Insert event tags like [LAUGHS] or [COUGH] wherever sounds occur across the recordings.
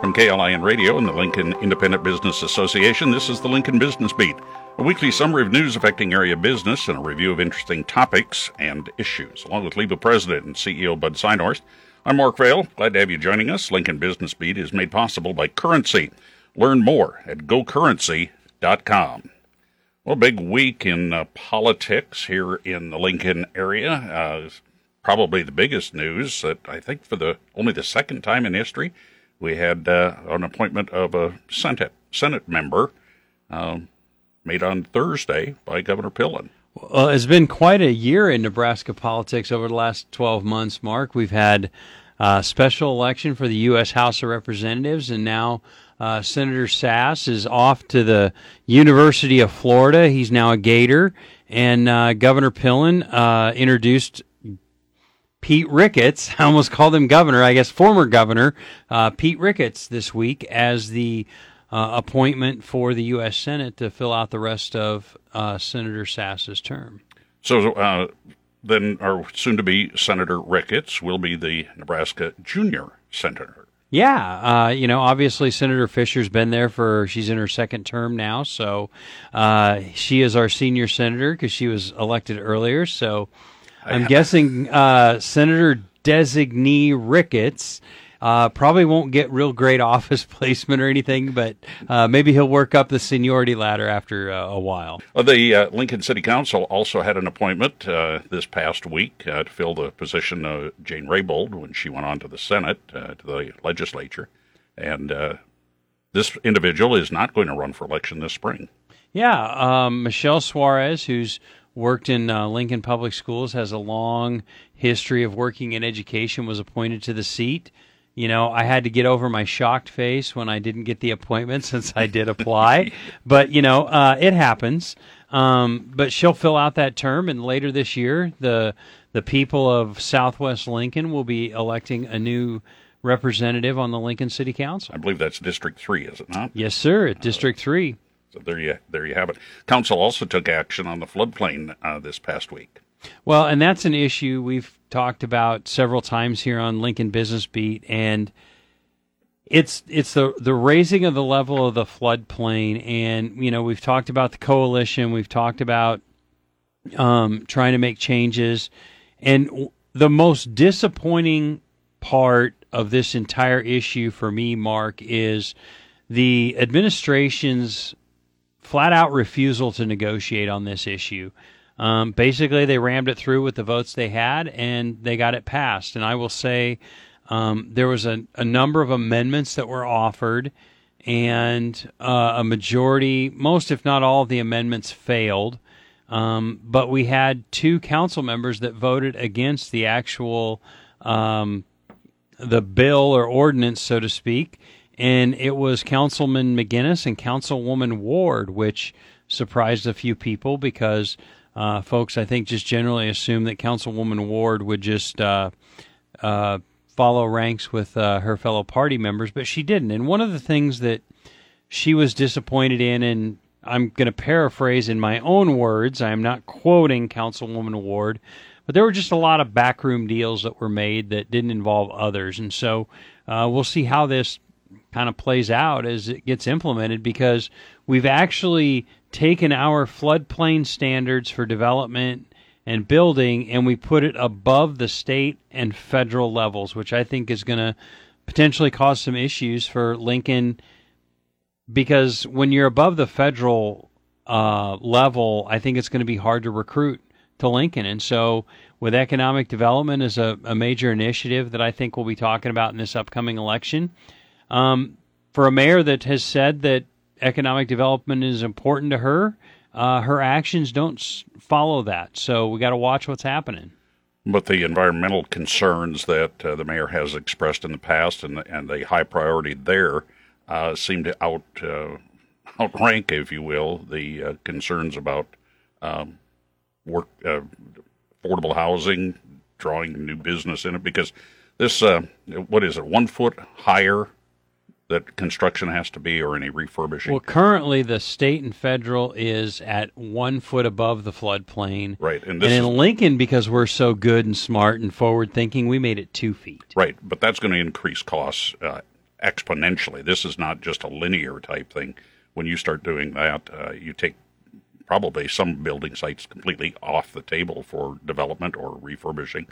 From KLIN Radio and the Lincoln Independent Business Association, this is the Lincoln Business Beat, a weekly summary of news affecting area business and a review of interesting topics and issues. Along with LIBA President and CEO Bud Synhorst, I'm Mark Vale. Glad to have you joining us. Lincoln Business Beat is made possible by Currency. Learn more at gocurrency.com. Well, big week in uh, politics here in the Lincoln area. Uh, probably the biggest news that I think for the only the second time in history we had uh, an appointment of a Senate Senate member um, made on Thursday by Governor Pillen. Well, it's been quite a year in Nebraska politics over the last 12 months, Mark. We've had a special election for the U.S. House of Representatives, and now uh, Senator Sasse is off to the University of Florida. He's now a Gator, and uh, Governor Pillen uh, introduced Pete Ricketts. [LAUGHS] I almost called him governor, I guess former governor uh, Pete Ricketts this week as the uh, appointment for the U.S. Senate to fill out the rest of uh, Senator Sasse's term. So uh, then, our soon to be Senator Ricketts will be the Nebraska junior senator. Yeah, uh, you know, obviously Senator Fisher's been there for she's in her second term now, so uh, she is our senior senator because she was elected earlier. So I'm guessing uh, Senator designee Ricketts uh, probably won't get real great [LAUGHS] office placement or anything, but uh, maybe he'll work up the seniority ladder after uh, a while. Well, the uh, Lincoln City Council also had an appointment uh, this past week uh, to fill the position of Jane Raybould when she went on to the Senate, to the legislature. And this individual is not going to run for election this spring. Yeah, um, Michelle Suarez, who's worked in uh, Lincoln Public Schools, has a long history of working in education, was appointed to the seat. You know, I had to get over my shocked face when I didn't get the appointment [LAUGHS] since I did apply. but, you know, uh, it happens. Um, but she'll fill out that term, and later this year, the the people of Southwest Lincoln will be electing a new representative on the Lincoln City Council. I believe that's District Three, is it not? Yes, sir. At District Three. There you there you have it. Council also took action on the floodplain uh, this past week. Well, and that's an issue we've talked about several times here on Lincoln Business Beat, and it's it's the the raising of the level of the floodplain, and you know we've talked about the coalition, we've talked about um, trying to make changes, and the most disappointing part of this entire issue for me, Mark, is the administration's flat out refusal to negotiate on this issue. Um, basically, they rammed it through with the votes they had, and they got it passed. And I will say um, there was a, a, number of amendments that were offered, and uh, a majority, most if not all, of the amendments failed. Um, but we had two council members that voted against the actual um, the bill or ordinance, so to speak and it was Councilman Meginnis and Councilwoman Ward, which surprised a few people because uh, folks, I think, just generally assumed that Councilwoman Ward would just uh, uh, follow ranks with uh, her fellow party members, but she didn't. And one of the things that she was disappointed in, and I'm going to paraphrase in my own words, I am not quoting Councilwoman Ward, but there were just a lot of backroom deals that were made that didn't involve others. And so uh, we'll see how this kind of plays out as it gets implemented because we've actually taken our floodplain standards for development and building and we put it above the state and federal levels, which I think is going to potentially cause some issues for Lincoln because when you're above the federal uh, level, I think it's going to be hard to recruit to Lincoln. And so, with economic development as a, a major initiative that I think we'll be talking about in this upcoming election, um, for a mayor that has said that economic development is important to her, uh, her actions don't follow that. So we got to watch what's happening. But the environmental concerns that uh, the mayor has expressed in the past and and the high priority there uh, seem to out uh, outrank, if you will, the uh, concerns about um, work, uh, affordable housing, drawing new business in it. Because this, what is it, one foot higher that construction has to be or any refurbishing? Well, currently the state and federal is at one foot above the floodplain. Right. And, and in is, Lincoln, because we're so good and smart and forward thinking, we made it two feet. Right. But that's going to increase costs uh, exponentially. This is not just a linear type thing. When you start doing that, uh, you take probably some building sites completely off the table for development or refurbishing.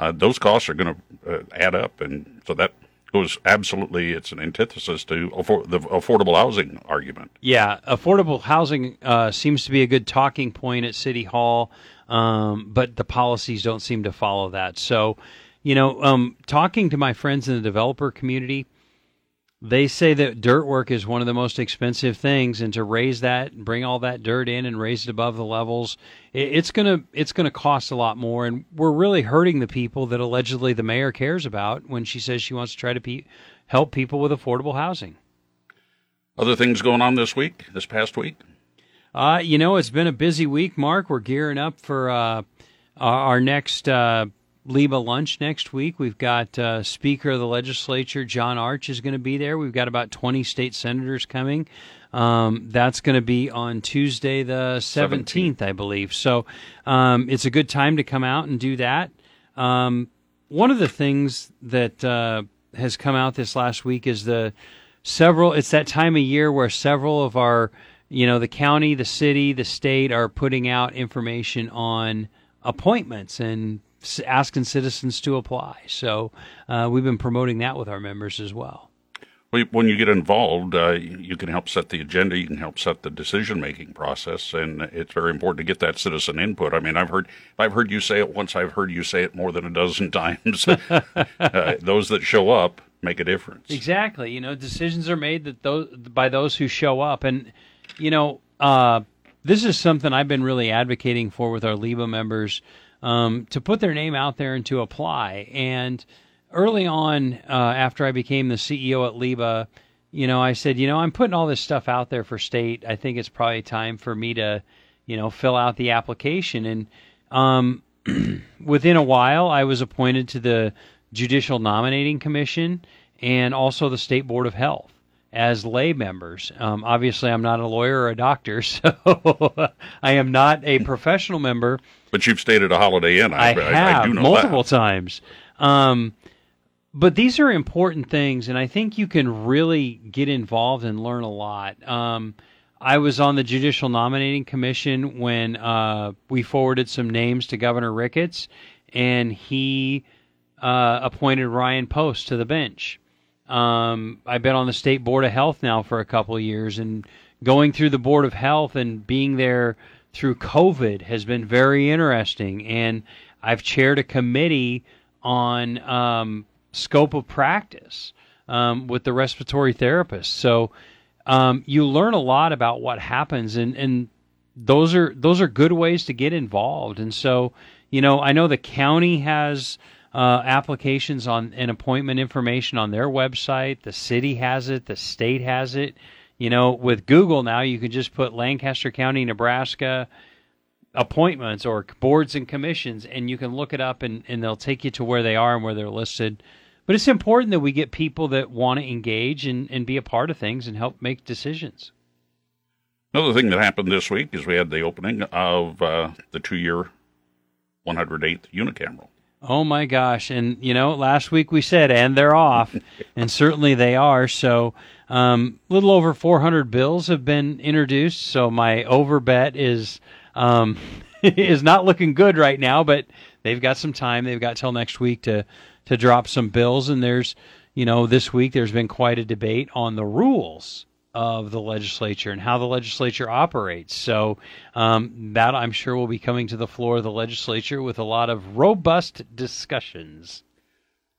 Uh, those costs are going to uh, add up, and so that goes absolutely. It's an antithesis to affor- the affordable housing argument. Yeah, affordable housing uh, seems to be a good talking point at City Hall, um, but the policies don't seem to follow that. So, you know, um, talking to my friends in the developer community they say that dirt work is one of the most expensive things, and to raise that, and bring all that dirt in, and raise it above the levels, it's gonna it's gonna cost a lot more. And we're really hurting the people that allegedly the mayor cares about when she says she wants to try to pe- help people with affordable housing. Other things going on this week, this past week. Uh, you know, it's been a busy week, Mark. We're gearing up for uh, our next uh, LIBA lunch next week. We've got uh, Speaker of the Legislature John Arch is going to be there. We've got about 20 state senators coming. Um, that's going to be on Tuesday the 17th, 17th. I believe. So um, it's a good time to come out and do that. Um, one of the things that uh, has come out this last week is the several. It's that time of year where several of our, you know, the county, the city, the state are putting out information on appointments and asking citizens to apply. So uh, we've been promoting that with our members as well. When you get involved, uh, you can help set the agenda. You can help set the decision-making process, and it's very important to get that citizen input. I mean, I've heard I've heard you say it once. I've heard you say it more than a dozen [LAUGHS] times. uh, those that show up make a difference. Exactly. You know, decisions are made that those by those who show up, and you know, uh, this is something I've been really advocating for with our LIBA members um, to put their name out there and to apply. And early on, uh, after I became the CEO at LIBA, you know, I said, you know, I'm putting all this stuff out there for state. I think it's probably time for me to, you know, fill out the application. And um, [CLEARS THROAT] within a while, I was appointed to the Judicial Nominating Commission and also the State Board of Health as lay members. Um, obviously, I'm not a lawyer or a doctor, [LAUGHS] so I am not a professional member. But you've stayed at a Holiday Inn. I, I have I, multiple that. times. Um, but these are important things, and I think you can really get involved and learn a lot. Um, I was on the Judicial Nominating Commission when uh, we forwarded some names to Governor Ricketts, and he uh, appointed Ryan Post to the bench. Um, I've been on the state board of health now for a couple of years, and going through the board of health and being there through COVID has been very interesting. And I've chaired a committee on um, scope of practice um, with the respiratory therapist. So um, you learn a lot about what happens, and, and those are those are good ways to get involved. And so, you know, I know the county has uh, applications on and appointment information on their website. The city has it. The state has it. You know, with Google now, you can just put Lancaster County, Nebraska appointments or boards and commissions, and you can look it up, and, and they'll take you to where they are and where they're listed. But it's important that we get people that want to engage and, and be a part of things and help make decisions. Another thing that happened this week is we had the opening of uh, the two year 108th unicameral. Oh my gosh! And you know, last week we said, and they're off, [LAUGHS] and certainly they are. So, a um, little over 400 bills have been introduced. So my over bet is um, [LAUGHS] is not looking good right now. But they've got some time. They've got till next week to to drop some bills. And there's, you know, this week there's been quite a debate on the rules of the legislature and how the legislature operates. So um, that I'm sure will be coming to the floor of the legislature with a lot of robust discussions.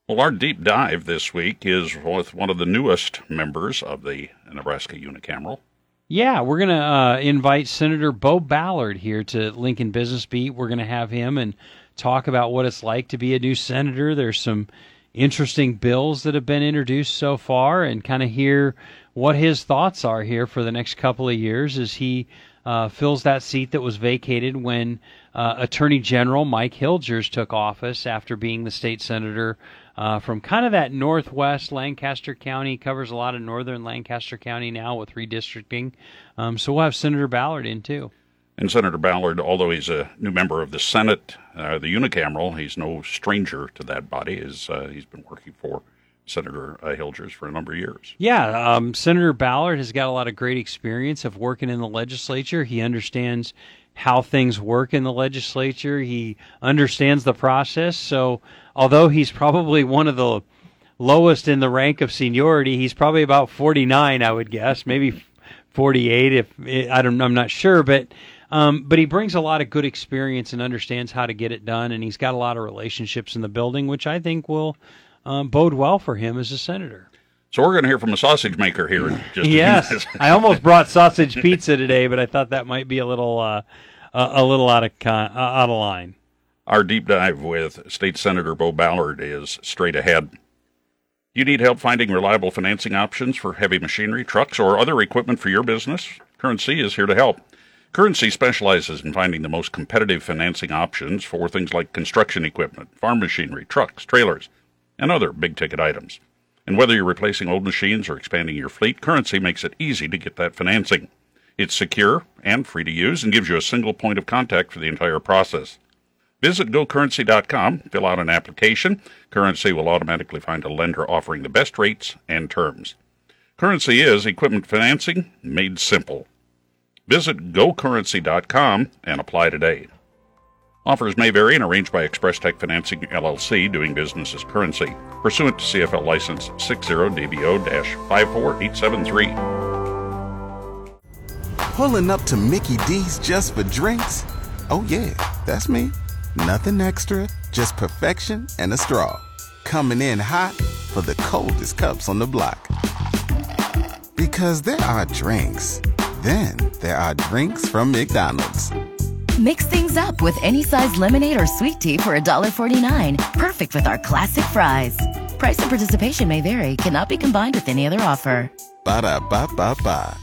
Well, our deep dive this week is with one of the newest members of the Nebraska Unicameral. Yeah, we're going to uh, invite Senator Beau Ballard here to Lincoln Business Beat. We're going to have him and talk about what it's like to be a new senator. There's some interesting bills that have been introduced so far and kind of hear what his thoughts are here for the next couple of years as he uh, fills that seat that was vacated when uh, Attorney General Mike Hilgers took office after being the state senator uh, from kind of that northwest Lancaster County, covers a lot of northern Lancaster County now with redistricting. Um, so we'll have Senator Ballard in too. And Senator Ballard, although he's a new member of the Senate, uh, the unicameral, he's no stranger to that body. Is uh, he's been working for Senator uh, Hilgers for a number of years. Yeah, um, Senator Ballard has got a lot of great experience of working in the legislature. He understands how things work in the legislature. He understands the process. So, although he's probably one of the lowest in the rank of seniority, he's probably about 49, I would guess, maybe 48 if I don't I'm not sure, but um, but he brings a lot of good experience and understands how to get it done, and he's got a lot of relationships in the building, which I think will um, bode well for him as a senator. So we're going to hear from a sausage maker here in just yes. I almost brought sausage pizza today, but I thought that might be a little uh, a, a little out of con- uh, out of line. Our deep dive with State Senator Beau Ballard is straight ahead. You need help finding reliable financing options for heavy machinery, trucks, or other equipment for your business? Currency is here to help. Currency specializes in finding the most competitive financing options for things like construction equipment, farm machinery, trucks, trailers, and other big ticket items. And whether you're replacing old machines or expanding your fleet, Currency makes it easy to get that financing. It's secure and free to use and gives you a single point of contact for the entire process. Visit gocurrency.com, fill out an application. Currency will automatically find a lender offering the best rates and terms. Currency is equipment financing made simple. Visit gocurrency.com and apply today. Offers may vary and arranged by Express Tech Financing LLC, doing business as currency, pursuant to CFL license 60DBO-54873. Pulling up to Mickey D's just for drinks? Oh, yeah, that's me. Nothing extra, just perfection and a straw. Coming in hot for the coldest cups on the block. Because there are drinks, then there are drinks from McDonald's. Mix things up with any size lemonade or sweet tea for $1.49. Perfect with our classic fries. Price and participation may vary, cannot be combined with any other offer. Ba da ba ba ba.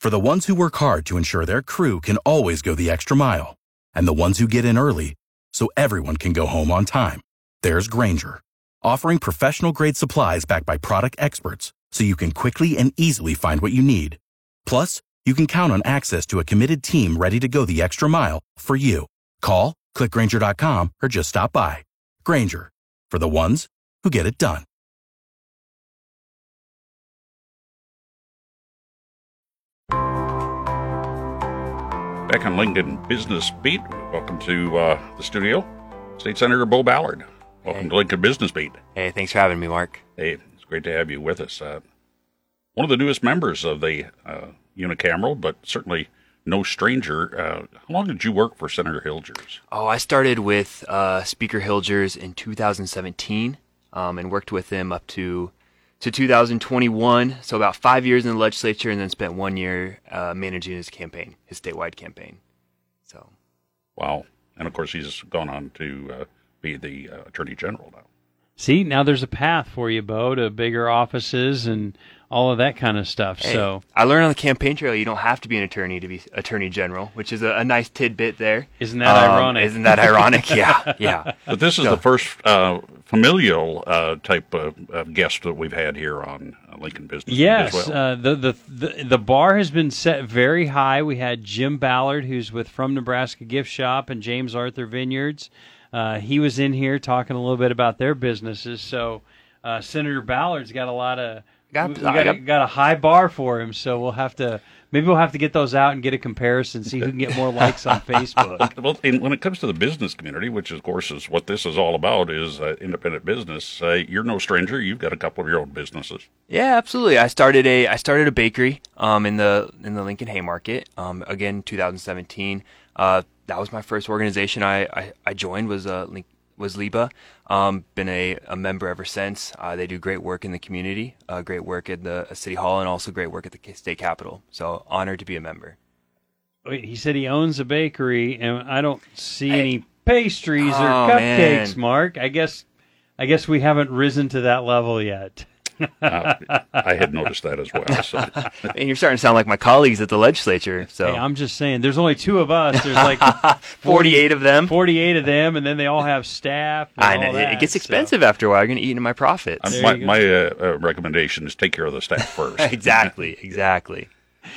For the ones who work hard to ensure their crew can always go the extra mile, and the ones who get in early so everyone can go home on time, there's Grainger, offering professional grade supplies backed by product experts so you can quickly and easily find what you need. Plus, you can count on access to a committed team ready to go the extra mile for you. Call, clickgrainger.com, or just stop by. Grainger, for the ones who get it done. Back on Lincoln Business Beat, welcome to uh, the studio, State Senator Beau Ballard. Welcome Hey. to Lincoln Business Beat. Hey, thanks for having me, Mark. Hey, it's great to have you with us. Uh, one of the newest members of the uh, unicameral, but certainly no stranger. Uh, how long did you work for Senator Hilgers? Oh, I started with uh, Speaker Hilgers in 2017 um, and worked with him up to to 2021. So about five years in the legislature, and then spent one year uh, managing his campaign, his statewide campaign. So Wow. And of course, he's gone on to uh, be the uh, Attorney General now. See, now there's a path for you, Beau, to bigger offices and all of that kind of stuff. hey, So, I learned on the campaign trail you don't have to be an attorney to be Attorney General, which is a, a nice tidbit there. Isn't that Um, ironic? Isn't that ironic? [LAUGHS] yeah, yeah. But this is the first uh, familial uh, type of, of guest that we've had here on uh, Lincoln Business Beat Yes, as well. uh, the, the the the bar has been set very high. We had Jim Ballard, who's with From Nebraska Gift Shop and James Arthur Vineyards. Uh, he was in here talking a little bit about their businesses. So uh, Senator Ballard's got a lot of Got- we, we got, a, I- got a high bar for him. So we'll have to maybe we'll have to get those out and get a comparison, see who can get more [LAUGHS] likes on Facebook. Well, and when it comes to the business community, which of course is what this is all about, is uh, independent business. Uh, you're no stranger. You've got a couple of your own businesses. Yeah, absolutely. I started a I started a bakery um, in the in the Lincoln Haymarket. Um, again, 2017. Uh, that was my first organization I, I, I joined was uh, Link, was LIBA. Um, been a, a member ever since. Uh, they do great work in the community, uh, great work at the uh, city hall, and also great work at the state capitol. So honored to be a member. Wait, he said he owns a bakery, and I don't see any pastries or Oh, cupcakes. man. Mark, I guess, I guess we haven't risen to that level yet. Uh, I had noticed that as well. So. [LAUGHS] and you're starting to sound like my colleagues at the legislature. So Hey, I'm just saying, there's only two of us. There's like [LAUGHS] 48 of them. 48 of them, and then they all have staff. And I all know that, it gets so- expensive after a while. You're going to eat into my profits. My my uh, uh, recommendation is take care of the staff first. [LAUGHS] exactly, exactly.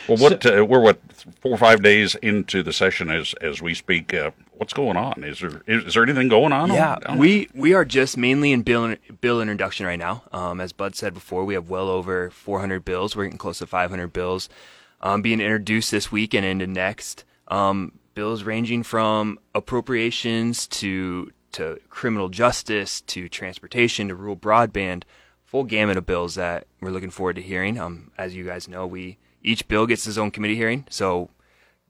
Well, what so, uh, we're what four or five days into the session as as we speak. Uh, what's going on? Is there is, is, there anything going on? Yeah, on, we we are just mainly in bill bill introduction right now. Um, as Bud said before, we have well over 400 bills. We're getting close to 500 bills um, being introduced this week and into next. Um, bills ranging from appropriations to to criminal justice to transportation to rural broadband, full gamut of bills that we're looking forward to hearing. Um, as you guys know, we each bill gets its own committee hearing, so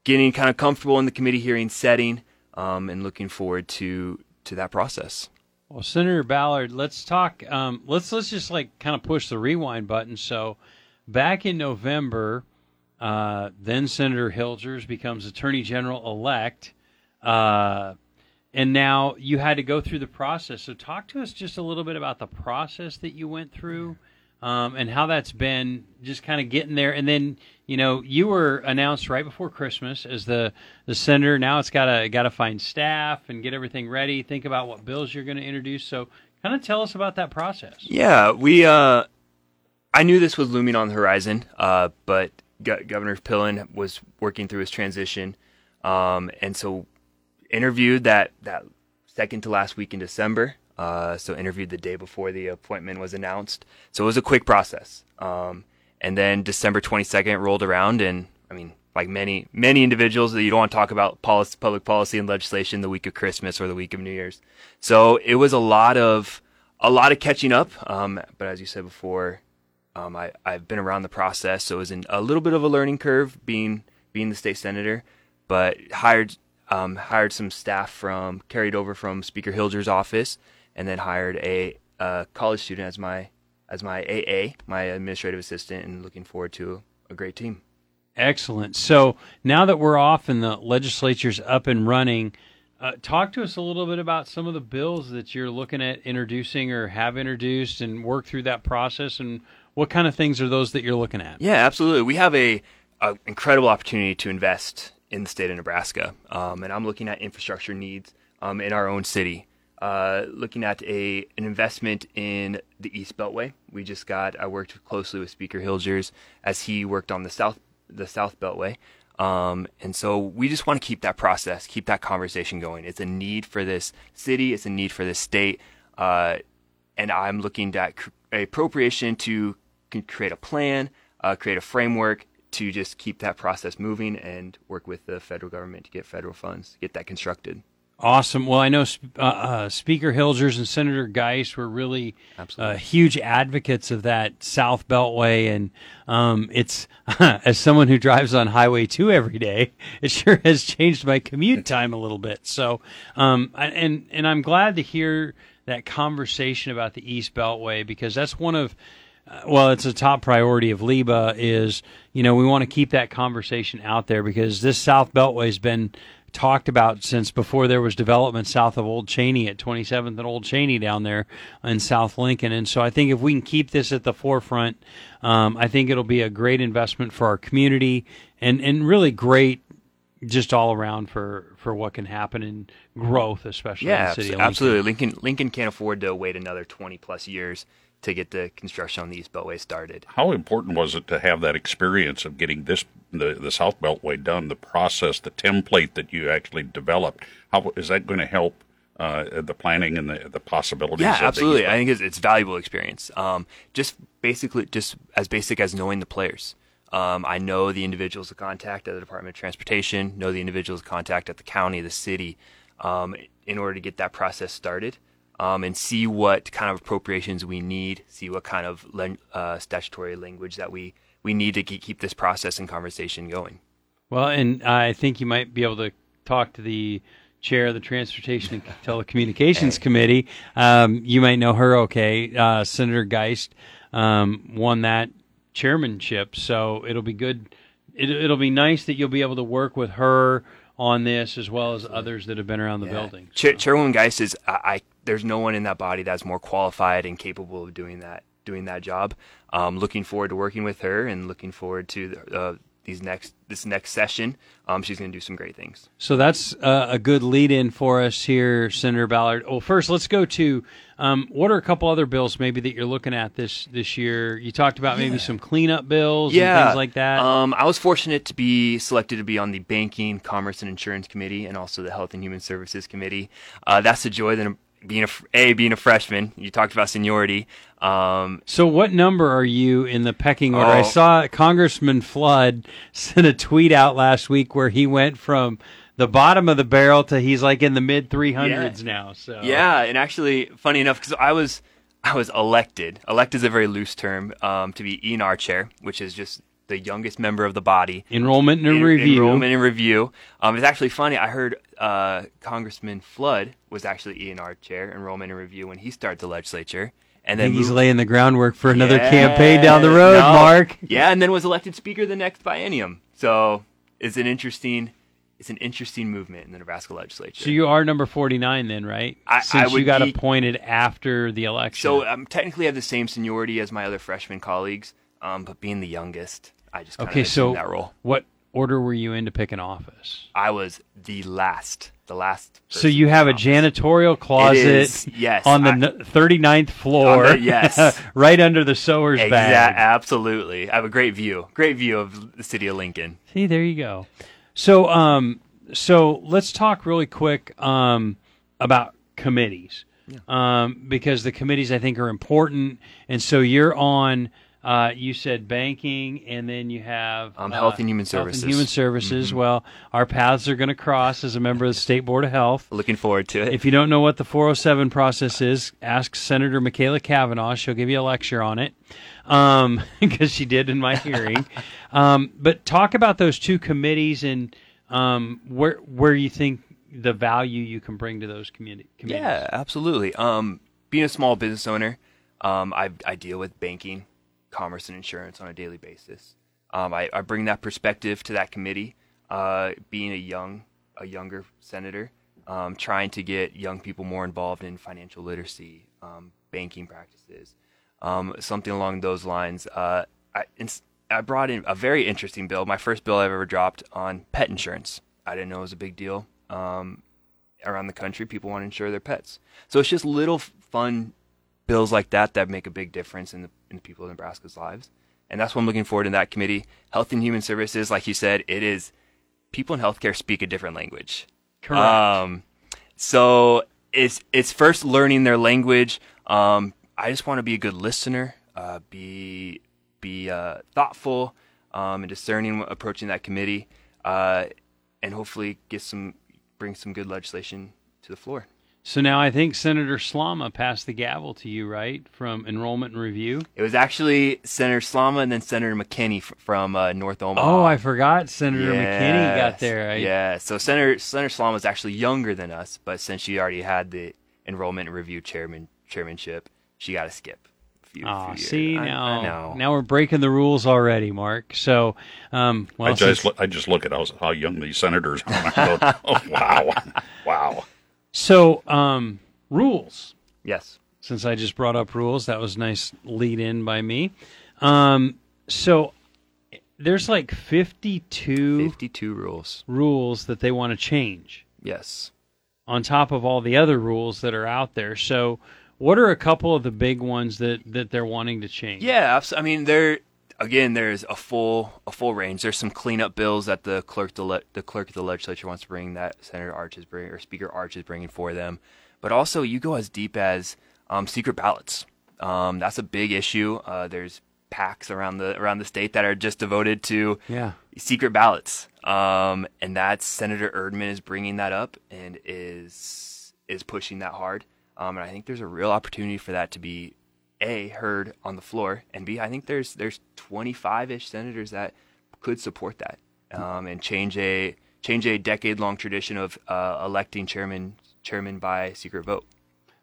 getting kind of comfortable in the committee hearing setting um, and looking forward to to that process. Well, Senator Ballard, let's talk. Um, let's let's just like kind of push the rewind button. So, back in November, uh, then Senator Hilgers becomes Attorney General elect. Uh, and now you had to go through the process. So, talk to us just a little bit about the process that you went through um, and how that's been just kind of getting there. And then, you know, you were announced right before Christmas as the, the senator. Now it's got to got to find staff and get everything ready. Think about what bills you're going to introduce. So, kind of tell us about that process. Yeah, we. Uh, I knew this was looming on the horizon, uh, but Governor Pillen was working through his transition, um, and so interviewed that that second to last week in December. Uh, so interviewed the day before the appointment was announced. So it was a quick process. Um, and then December 22nd rolled around, and I mean, like many many individuals, that you don't want to talk about policy, public policy and legislation the week of Christmas or the week of New Year's. So it was a lot of a lot of catching up. Um, but as you said before, um, I, I've been around the process, so it was a little bit of a learning curve being being the state senator, but hired um, hired some staff from carried over from Speaker Hilger's office, and then hired a, a college student as my as my AA, my administrative assistant, and looking forward to a great team. Excellent. So now that we're off and the legislature's up and running, uh, talk to us a little bit about some of the bills that you're looking at introducing or have introduced and work through that process and what kind of things are those that you're looking at? Yeah, absolutely. We have a, a incredible opportunity to invest in the state of Nebraska, um, and I'm looking at infrastructure needs um, in our own city. Uh, looking at a an investment in the East Beltway. We just got. I worked closely with Speaker Hilgers as he worked on the South the South Beltway. Um, and so we just want to keep that process, keep that conversation going. It's a need for this city. It's a need for this state. Uh, and I'm looking at appropriation to create a plan, uh, create a framework to just keep that process moving and work with the federal government to get federal funds, get that constructed. Awesome. Well, I know uh, uh, Speaker Hilgers and Senator Geist were really uh, huge advocates of that South Beltway, and um, it's [LAUGHS] as someone who drives on Highway Two every day, [LAUGHS] it sure has changed my commute time a little bit. So, um, and and I'm glad to hear that conversation about the East Beltway because that's one of uh, well, it's a top priority of LIBA is, you know, we want to keep that conversation out there because this South Beltway has been talked about since before there was development south of Old Cheney at 27th and Old Cheney down there in South Lincoln. And so I think if we can keep this at the forefront, um, I think it'll be a great investment for our community and, and really great just all around for, for what can happen in growth, especially yeah, in the city. absolutely. Lincoln Lincoln can't afford to wait another 20 plus years to get the construction on the East Beltway started. How important was it to have that experience of getting this the, the South Beltway done, the process, the template that you actually developed? How is that going to help uh, the planning and the, the possibilities. Yeah, absolutely. I think it's, it's valuable experience. Um, just basically, just as basic as knowing the players. Um, I know the individuals of contact at the Department of Transportation, know the individuals of contact at the county, the city, um, in order to get that process started um, and see what kind of appropriations we need, see what kind of uh, statutory language that we, we need to keep this process and conversation going. Well, and I think you might be able to talk to the chair of the Transportation and [LAUGHS] Telecommunications Committee. Um, you might know her okay. Uh, Senator Geist um, won that chairmanship, so it'll be good. It, will be nice that you'll be able to work with her on this as well as others that have been around the yeah. building. So. Chairwoman Geist is I, I, there's no one in that body that's more qualified and capable of doing that doing that job. Um, looking forward to working with her and looking forward to the, uh, these next this next session, um, she's going to do some great things. So that's uh, a good lead in for us here, Senator Ballard. Well, first, let's go to um, what are a couple other bills maybe that you're looking at this this year? You talked about maybe some cleanup bills yeah, and things like that. Um, I was fortunate to be selected to be on the Banking, Commerce, and Insurance Committee, and also the Health and Human Services Committee. Uh, that's a joy that being a a being a freshman. You talked about seniority. Um, so, what number are you in the pecking order? I Oh. saw Congressman Flood [LAUGHS] sent a tweet out last week where he went from the bottom of the barrel to he's like in the mid 300s now. So, Yeah, and actually, funny enough, because I was I was elected. Elected is a very loose term um, to be ENR chair, which is just the youngest member of the body. enrollment and En- review. Enrollment and review. Um, it's actually funny. I heard uh, Congressman Flood was actually ENR chair, enrollment and review, when he started the legislature, and I then think he's moved- laying the groundwork for another Yeah, campaign down the road, no. Mark. Yeah, and then was elected speaker the next biennium. So it's an interesting, it's an interesting movement in the Nebraska legislature. So you are number 49 then, right? I- I Since you got be- appointed after the election. So I'm technically have the same seniority as my other freshman colleagues, um, but being the youngest, I just kind okay, of so that role. what order were you in to pick an office? I was the last, the last. So you have a office. janitorial closet is, yes, on the I- n 39th floor. On the- yes. [LAUGHS] right under the sewer's Exact, bag. absolutely. I have a great view, great view of the city of Lincoln. See, there you go. So, um, so let's talk really quick um, about committees, um, because the committees I think are important. And so you're on. Uh, you said banking, and then you have Um, uh, Health and Human services. Health and Human Services. Well, our paths are going to cross as a member of the State Board of Health. Looking forward to it. If you don't know what the 407 process is, ask Senator Machaela Cavanaugh. She'll give you a lecture on it [LAUGHS] because she did in my [LAUGHS] hearing. um, but talk about those two committees and um, where where you think the value you can bring to those community committees. Yeah, absolutely. Um, being a small business owner, um, I, I deal with banking, commerce, and insurance on a daily basis. Um, I, I bring that perspective to that committee. Uh, being a young, a younger senator, um, trying to get young people more involved in financial literacy, um, banking practices, um, something along those lines. Uh, I, I brought in a very interesting bill, my first bill I've ever dropped on pet insurance. I didn't know it was a big deal. Um, around the country, people want to insure their pets. So it's just little fun bills like that that make a big difference in the, in the people of Nebraska's lives. And that's what I'm looking forward in that committee. Health and Human Services, like you said, it is people in healthcare speak a different language. Correct. Um, so it's it's first learning their language. Um, I just want to be a good listener, uh, be be uh, thoughtful um, and discerning when approaching that committee, uh, and hopefully get some bring some good legislation to the floor. So now I think Senator Slama passed the gavel to you, right, from enrollment and review. It was actually Senator Slama and then Senator McKinney from uh, North Omaha. Oh, I forgot Senator McKinney got there. I, yeah, so Senator Senator Slama is actually younger than us, but since she already had the enrollment and review chairman chairmanship, she got to skip. Few, Oh, few see I- now, I know. now we're breaking the rules already, Mark. So, um, well, I just since- look, I just look at how, how young these senators are. [LAUGHS] I go, oh, wow, wow. So um, rules. yes, Since I just brought up rules, that was nice lead in by me. Um, so there's like 52 fifty-two rules. rules that they want to change Yes. on top of all the other rules that are out there. So, what are a couple of the big ones that that they're wanting to change? Yeah, I mean there again. There's a full a full range. There's some cleanup bills that the clerk the, le- the clerk of the legislature wants to bring that Senator Arch is bringing or Speaker Arch is bringing for them. But also you go as deep as um, secret ballots. Um, that's a big issue. Uh, there's packs around the around the state that are just devoted to Yeah. secret ballots. Um, and that's Senator Erdman is bringing that up and is is pushing that hard. Um, and I think there's a real opportunity for that to be a heard on the floor, and b I think there's there's 25 ish senators that could support that um, and change a change a decade long tradition of uh, electing chairman chairman by secret vote.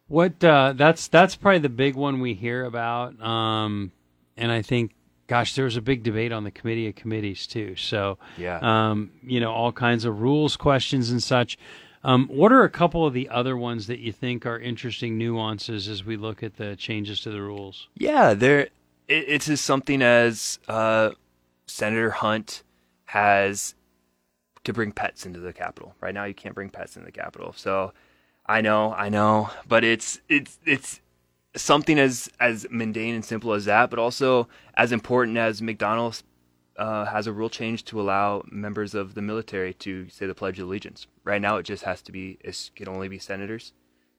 What uh, that's that's probably the big one we hear about, um, and I think, gosh, there was a big debate on the committee of committees too. So, Yeah. um, you know, all kinds of rules, questions, and such. Um, what are a couple of the other ones that you think are interesting nuances as we look at the changes to the rules? Yeah, there. It, it's as something as uh, Senator Hunt has to bring pets into the capital. Right now, you can't bring pets into the capital. So, I know, I know, but it's it's it's something as as mundane and simple as that, but also as important as McDonnell's uh, has a rule change to allow members of the military to say the Pledge of Allegiance. Right now, it just has to be it can only be senators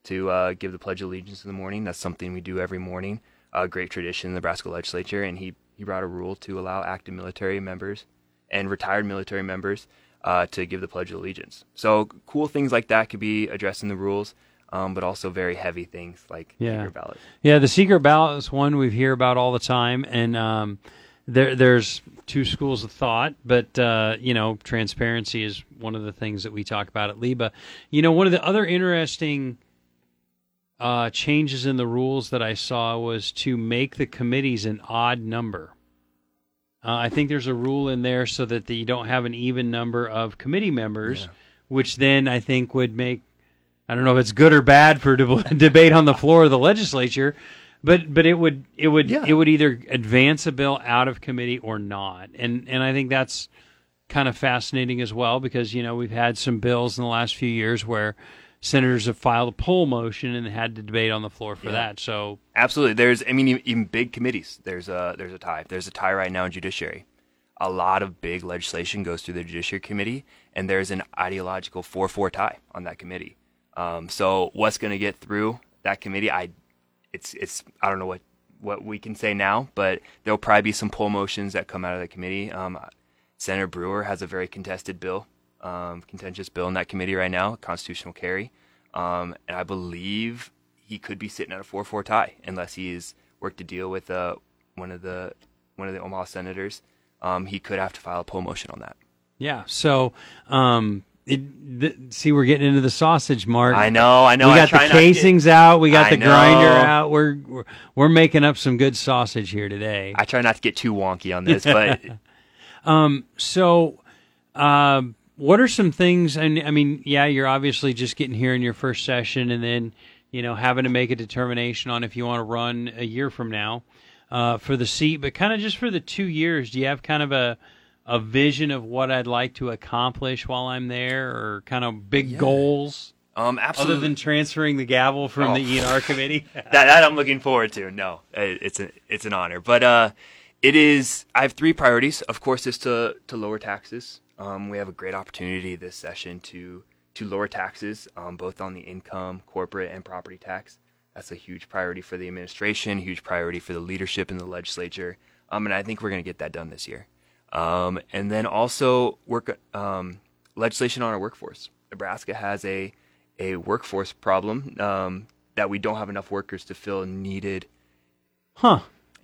to uh, give the Pledge of Allegiance in the morning. That's something we do every morning. A great tradition in the Nebraska legislature, and he he brought a rule to allow active military members and retired military members uh, to give the Pledge of Allegiance. So cool things like that could be addressed in the rules um, but also very heavy things like Yeah. secret ballots. Yeah, the secret ballot is one we hear about all the time, and um, there there's two schools of thought, but uh, you know, transparency is one of the things that we talk about at LIBA. You know, one of the other interesting uh, changes in the rules that I saw was to make the committees an odd number. Uh, I think there's a rule in there so that the, you don't have an even number of committee members, which then I think would make I don't know if it's good or bad for deb- [LAUGHS] debate on the floor of the legislature, but but it would it would Yeah. it would either advance a bill out of committee or not, and and I think that's kind of fascinating as well because you know we've had some bills in the last few years where senators have filed a poll motion and had to debate on the floor for that. So Absolutely. There's, I mean, even- big committees. There's a there's a tie. There's a tie right now in judiciary. A lot of big legislation goes through the judiciary committee, and there's an ideological four-four tie on that committee. Um, so what's going to get through that committee? I, it's it's I don't know what what we can say now, but there'll probably be some poll motions that come out of the committee. Um, Senator Brewer has a very contested bill, um, contentious bill in that committee right now, constitutional carry, um, and I believe he could be sitting at a four-four tie unless he's worked a deal with uh, one of the one of the Omaha senators. Um, he could have to file a poll motion on that. yeah, so um, it, th- see we're getting into the sausage, Mark. I know, I know. we got the to get- casings out. We got I the grinder out. We're, we're we're making up some good sausage here today. I try not to get too wonky on this, but [LAUGHS] um, So, um, what are some things? And I mean, yeah, you're obviously just getting here in your first session, and then you know having to make a determination on if you want to run a year from now uh, for the seat. But kind of just for the two years, do you have kind of a a vision of what I'd like to accomplish while I'm there, or kind of big goals um, absolutely. other than transferring the gavel from Oh. the E and R committee? [LAUGHS] that, that I'm looking forward to. No, it- it's a, it's an honor, but uh, it is. I have three priorities. Of course, is to to lower taxes. Um, we have a great opportunity this session to to lower taxes, um, both on the income, corporate, and property tax. That's a huge priority for the administration, huge priority for the leadership in the legislature, um, and I think we're going to get that done this year. Um, and then also work um, legislation on our workforce. Nebraska has a a workforce problem um, that we don't have enough workers to fill needed. Huh?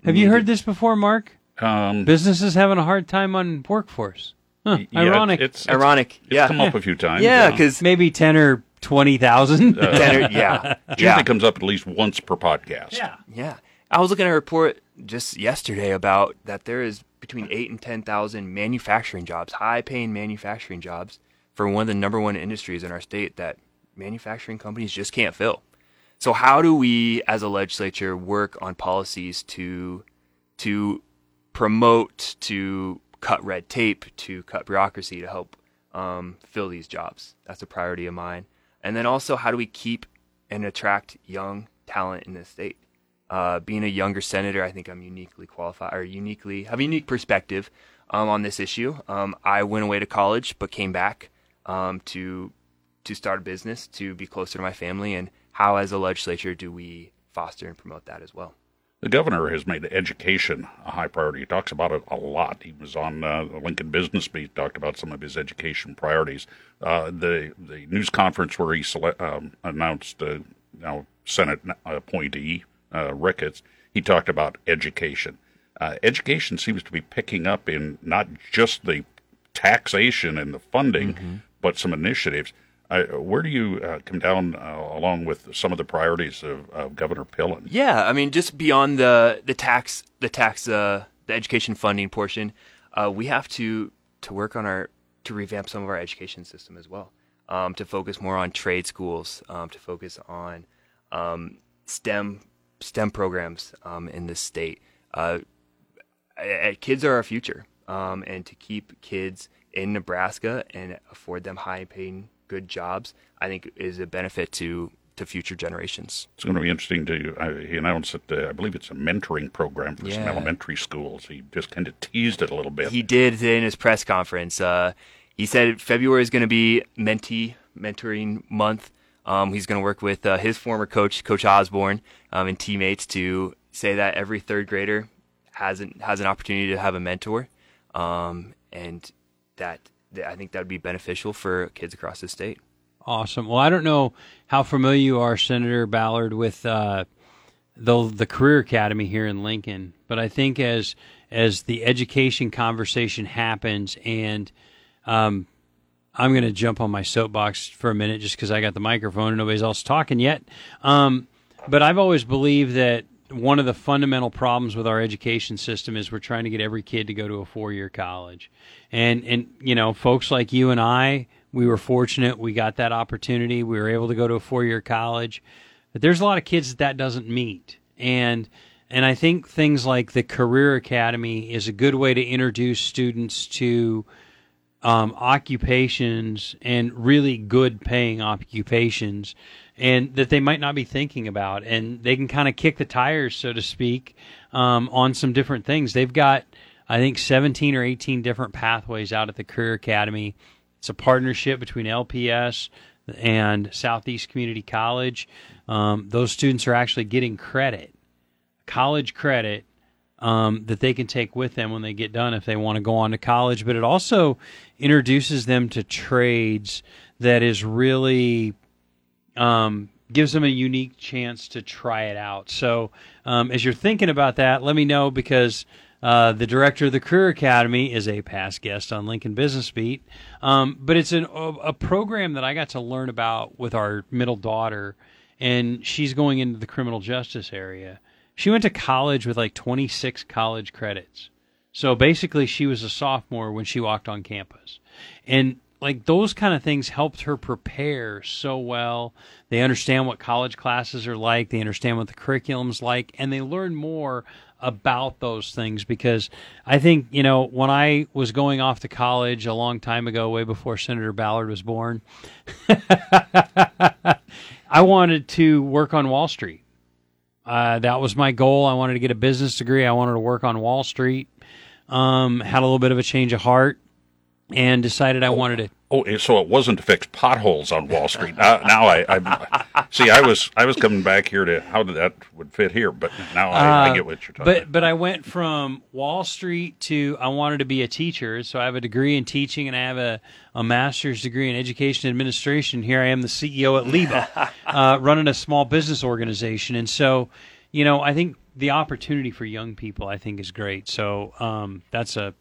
Have you heard this before, Mark? Um, Businesses having a hard time on workforce. Huh, yeah, ironic. It's, it's Ironic, It's yeah. come up a few times. Yeah, because Maybe ten or twenty thousand. [LAUGHS] yeah, [LAUGHS] it yeah, usually comes up at least once per podcast. yeah. yeah. I was looking at a report just yesterday about that there is between eight and ten thousand manufacturing jobs, high-paying manufacturing jobs, for one of the number one industries in our state that manufacturing companies just can't fill. So how do we, as a legislature, work on policies to to promote, to cut red tape, to cut bureaucracy, to help um, fill these jobs? That's a priority of mine. And then also, how do we keep and attract young talent in this state? Uh, being a younger senator, I think I'm uniquely qualified or uniquely have a unique perspective um, on this issue. Um, I went away to college, but came back um, to to start a business, to be closer to my family, and how, as a legislature, do we foster and promote that as well? The governor has made education a high priority. He talks about it a lot. He was on uh, the Lincoln Business Beat, talked about some of his education priorities. Uh, the the news conference where he sele- um, announced uh, now Senate appointee uh, Ricketts, he talked about education. Uh, education seems to be picking up in not just the taxation and the funding, but some initiatives. Uh, where do you uh, come down uh, along with some of the priorities of, of Governor Pillen? Yeah, I mean, just beyond the the tax, the tax, uh, the education funding portion, uh, we have to to work on our to revamp some of our education system as well. Um, to focus more on trade schools, um, to focus on um, STEM STEM programs um, in this state. Uh, kids are our future, um, and to keep kids in Nebraska and afford them high paying good jobs, I think is a benefit to to future generations. It's going to be interesting to. Uh, he announced that uh, I believe it's a mentoring program for some elementary schools. He just kind of teased it a little bit. He did in his press conference. Uh, he said February is going to be mentee mentoring month. Um, he's going to work with uh, his former coach, Coach Osborne, um, and teammates to say that every third grader has an, has an opportunity to have a mentor, um, and that, that I think that would be beneficial for kids across the state. Awesome. Well, I don't know how familiar you are, Senator Ballard, with uh, the the Career Academy here in Lincoln, but I think as as the education conversation happens, and um, I'm going to jump on my soapbox for a minute just because I got the microphone and nobody's else talking yet. Um, but I've always believed that one of the fundamental problems with our education system is we're trying to get every kid to go to a four year college. And and you know, folks like you and I, we were fortunate we got that opportunity. We were able to go to a four year college. But there's a lot of kids that that doesn't meet. And and I think things like the Career Academy is a good way to introduce students to um, occupations and really good paying occupations and that they might not be thinking about. And they can kind of kick the tires so to speak um, on some different things. They've got i think 17 or 18 different pathways out at the career academy. It's a partnership between lps and southeast community college. Um, those students are actually getting credit college credit um, that they can take with them when they get done if they want to go on to college. But it also introduces them to trades that is really um, gives them a unique chance to try it out. So um, as you're thinking about that, let me know because. Uh, the director of the Career Academy is a past guest on Lincoln Business Beat, um, but it's an, a, a program that I got to learn about with our middle daughter, and she's going into the criminal justice area she went to college with like 26 college credits. So basically, she was a sophomore when she walked on campus. And like those kind of things helped her prepare so well. They understand what college classes are like, they understand what the curriculum's like, and they learn more about those things because I think, you know, when I was going off to college a long time ago, way before Senator Ballard was born, [LAUGHS] I wanted to work on Wall Street. Uh, that was my goal. I wanted to get a business degree. I wanted to work on Wall Street. Um, had a little bit of a change of heart and decided I wanted to. Oh, so it wasn't to fix potholes on Wall Street. Now, now I, I see. I was I was coming back here to how did that would fit here, but now I, I get what you're talking. Uh, But about. but I went from Wall Street to I wanted to be a teacher. So I have a degree in teaching and I have a, a master's degree in education administration. Here I am, the CEO at LIBA, [LAUGHS] uh, running a small business organization. And so, you know, I think the opportunity for young people I think is great. So um, that's a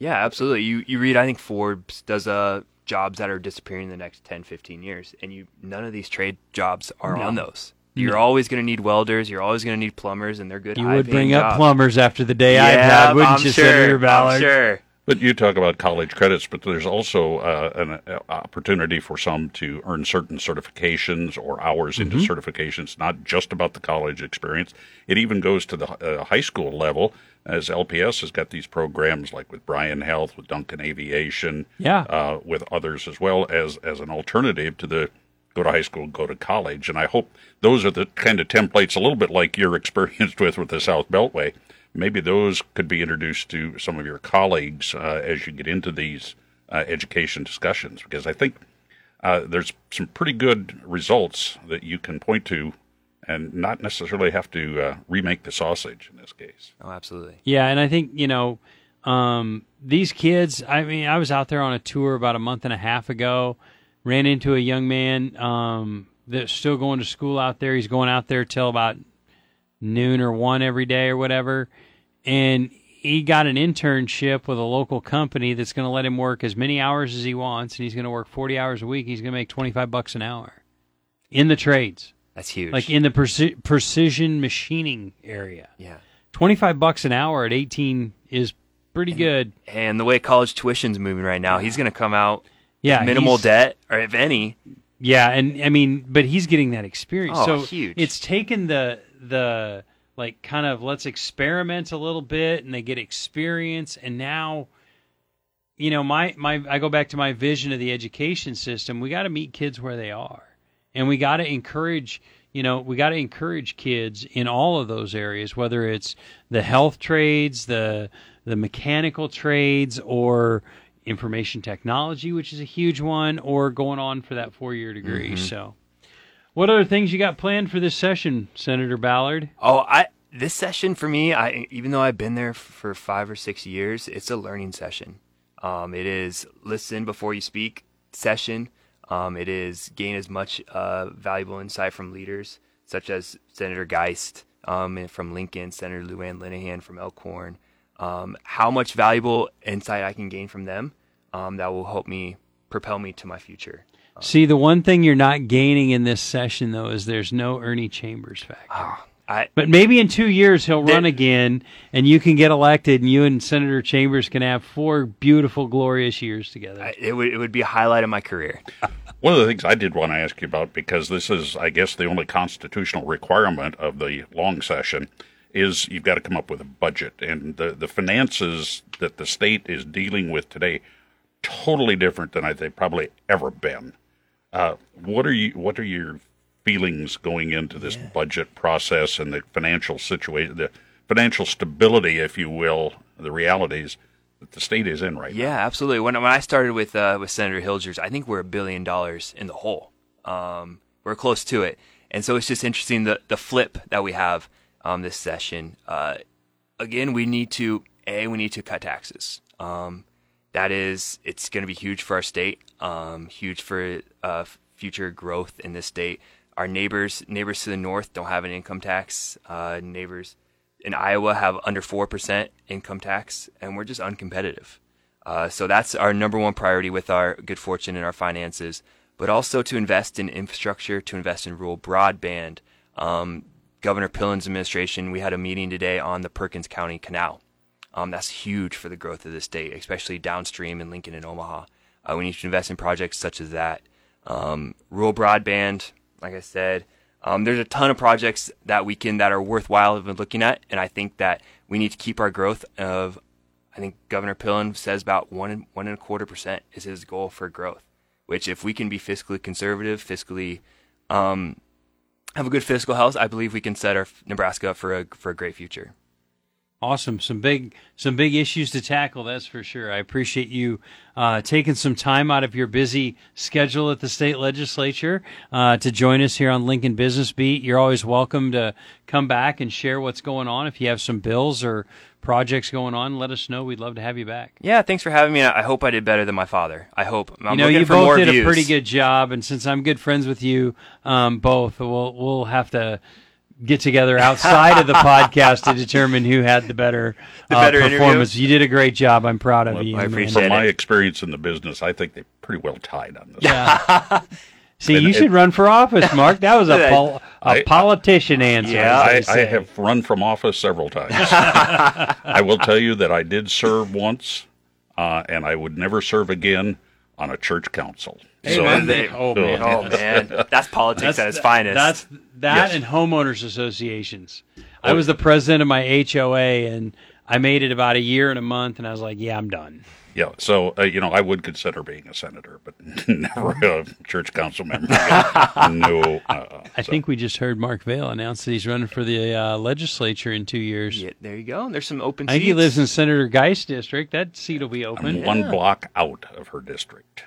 Yeah, absolutely. You you read I think Forbes does uh jobs that are disappearing in the next 10, 15 years and you none of these trade jobs are on those. You're always going to need welders, you're always going to need plumbers and they're good you would paying bring up plumbers after the day yeah, I've had, wouldn't I'm you, sure, Senator I'm Ballard? sure. But you talk about college credits, but there's also uh, an uh, opportunity for some to earn certain certifications or hours into certifications, not just about the college experience. It even goes to the uh, high school level, as LPS has got these programs like with Bryan Health, with Duncan Aviation, Yeah. uh, with others as well as as an alternative to the go to high school, go to college. And I hope those are the kind of templates, a little bit like you're [LAUGHS] experienced with with the South Beltway. Maybe those could be introduced to some of your colleagues uh, as you get into these uh, education discussions, because I think uh, there's some pretty good results that you can point to, and not necessarily have to uh, remake the sausage in this case. Oh, absolutely. Yeah, and I think you know um, these kids. I mean, I was out there on a tour about a month and a half ago. Ran into a young man um, that's still going to school out there. He's going out there till about noon or one every day or whatever, and he got an internship with a local company that's going to let him work as many hours as he wants, and he's going to work forty hours a week. He's going to make twenty five bucks an hour in the trades, That's huge. like in the preci- precision machining area. yeah. 25 bucks an hour at 18 is pretty good. And the way college tuition's moving right now, he's going to come out Yeah, minimal debt or if any. Yeah, and I mean, but he's getting that experience. Oh, so huge. it's taken the the like kind of let's experiment a little bit and they get experience and now you know, my my I go back to my vision of the education system. We got to meet kids where they are, and we got to encourage. You know, we got to encourage kids in all of those areas, whether it's the health trades, the the mechanical trades, or information technology, which is a huge one, or going on for that four year degree. So, what other things you got planned for this session, Senator Ballard? Oh, I this session for me, I even though I've been there for five or six years, it's a learning session. Um, it is listen before you speak session. Um, it is gain as much uh, valuable insight from leaders such as Senator Geist um, from Lincoln, Senator Lou Ann Linehan from Elkhorn. Um, how much valuable insight I can gain from them um, that will help me propel me to my future. See, the one thing you're not gaining in this session, though, is there's no Ernie Chambers factor. I, But maybe in two years he'll run There- again, and you can get elected, and you and Senator Chambers can have four beautiful, glorious years together. I, it would it would be a highlight of my career. [LAUGHS] One of the things I did want to ask you about, because this is, I guess, the only constitutional requirement of the long session, is you've got to come up with a budget. And the, the finances that the state is dealing with today, totally different than I think probably ever been. Uh, what are you? What are your feelings going into this budget process and the financial situation, the financial stability, if you will, the realities that the state is in right now? Yeah, absolutely. When when I started with uh, with Senator Hilgers, I think we're a billion dollars in the hole. Um, we're close to it, and so it's just interesting the the flip that we have um, this session. Uh, again, we need to a we need to cut taxes. Um, that is, it's going to be huge for our state, um, huge for uh, future growth in this state. Our neighbors neighbors to the north don't have an income tax. Uh, neighbors in Iowa have under 4% income tax, and we're just uncompetitive. Uh, so that's our number one priority with our good fortune and our finances, but also to invest in infrastructure, to invest in rural broadband. Um, Governor Pillen's administration, we had a meeting today on the Perkins County Canal. Um, that's huge for the growth of the state, especially downstream in Lincoln and Omaha. Uh, we need to invest in projects such as that. Um, rural broadband, like I said, um, there's a ton of projects that we can that are worthwhile of looking at, and I think that we need to keep our growth of. I think Governor Pillen says about one one and a quarter percent is his goal for growth. Which, if we can be fiscally conservative, fiscally um, have a good fiscal health, I believe we can set our Nebraska up for a for a great future. Awesome, some big some big issues to tackle. That's for sure. I appreciate you uh, taking some time out of your busy schedule at the state legislature uh, to join us here on Lincoln Business Beat. You're always welcome to come back and share what's going on. If you have some bills or projects going on, let us know. We'd love to have you back. Yeah, thanks for having me. I hope I did better than my father. I hope. I'm you know, you both did views. a pretty good job, and since I'm good friends with you, um, both, we'll we'll have to get together outside of the podcast to determine who had the better, [LAUGHS] The uh, better performance. interview? You did a great job. I'm proud of you. I man. appreciate From my experience in the business, I think they're pretty well tied on this. Yeah. [LAUGHS] See, And you it- should run for office, Mark. That was a [LAUGHS] pol- a I- politician answer. Yeah, I, I have run from office several times. I will tell you that I did serve once, uh, and I would never serve again on a church council. So- man. [LAUGHS] They- Oh, so- man. Oh man, that's politics at its finest. That's that Yes. and homeowners associations. I was the president of my HOA, and I made it about a year and a month, and I was like, "Yeah, I'm done." Yeah, so uh, you know, I would consider being a senator, but [LAUGHS] never a church council member. no, [LAUGHS] uh, I think we just heard Mark Vale announce that he's running for the uh, legislature in two years. Yeah, there you go. There's some open I think seats. he lives in Senator Geist district. That seat will be I'm open. one block out of her district.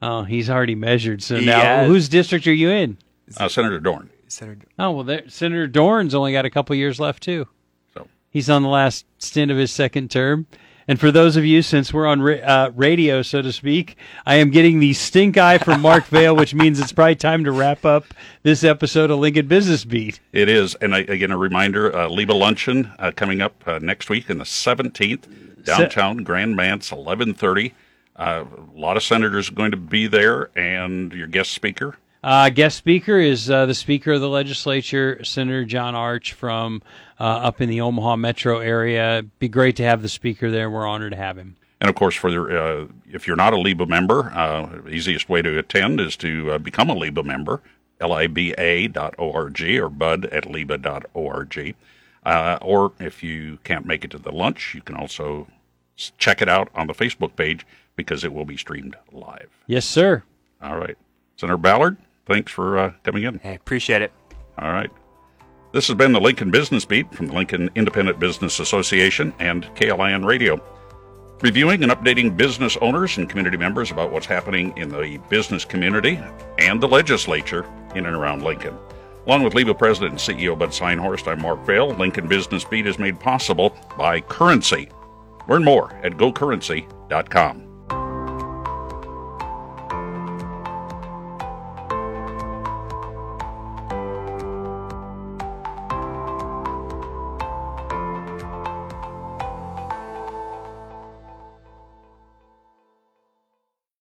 Oh, he's already measured. So now, has. whose district are you in? Uh, Senator Dorn. Senator- Oh well, there, Senator Dorn's only got a couple years left too. So He's on the last stint of his second term. And for those of you, since we're on ra- uh, radio, so to speak, I am getting the stink eye from Mark [LAUGHS] Vale, which means it's probably time to wrap up this episode of Lincoln Business Beat. it is, and I, again, a reminder: uh, LIBA luncheon uh, coming up uh, next week in the seventeenth, downtown Grand Manse, eleven thirty. Uh, a lot of senators are going to be there, and your guest speaker. Uh, guest speaker is uh, the Speaker of the Legislature, Senator John Arch from uh, up in the Omaha metro area. Be great to have the Speaker there. We're honored to have him. And of course, for the, uh, if you're not a LIBA member, uh, easiest way to attend is to uh, become a LIBA member, liba.org or bud at liba.org. Uh, or if you can't make it to the lunch, you can also check it out on the Facebook page because it will be streamed live. Yes, sir. All right. Senator Ballard, thanks for uh, coming in. I appreciate it. All right. This has been the Lincoln Business Beat from the Lincoln Independent Business Association and KLIN Radio. Reviewing and updating business owners and community members about what's happening in the business community and the legislature in and around Lincoln. Along with LIBA President and CEO Bud Synhorst, I'm Mark Vale. Lincoln Business Beat is made possible by Currency. Learn more at gocurrency.com.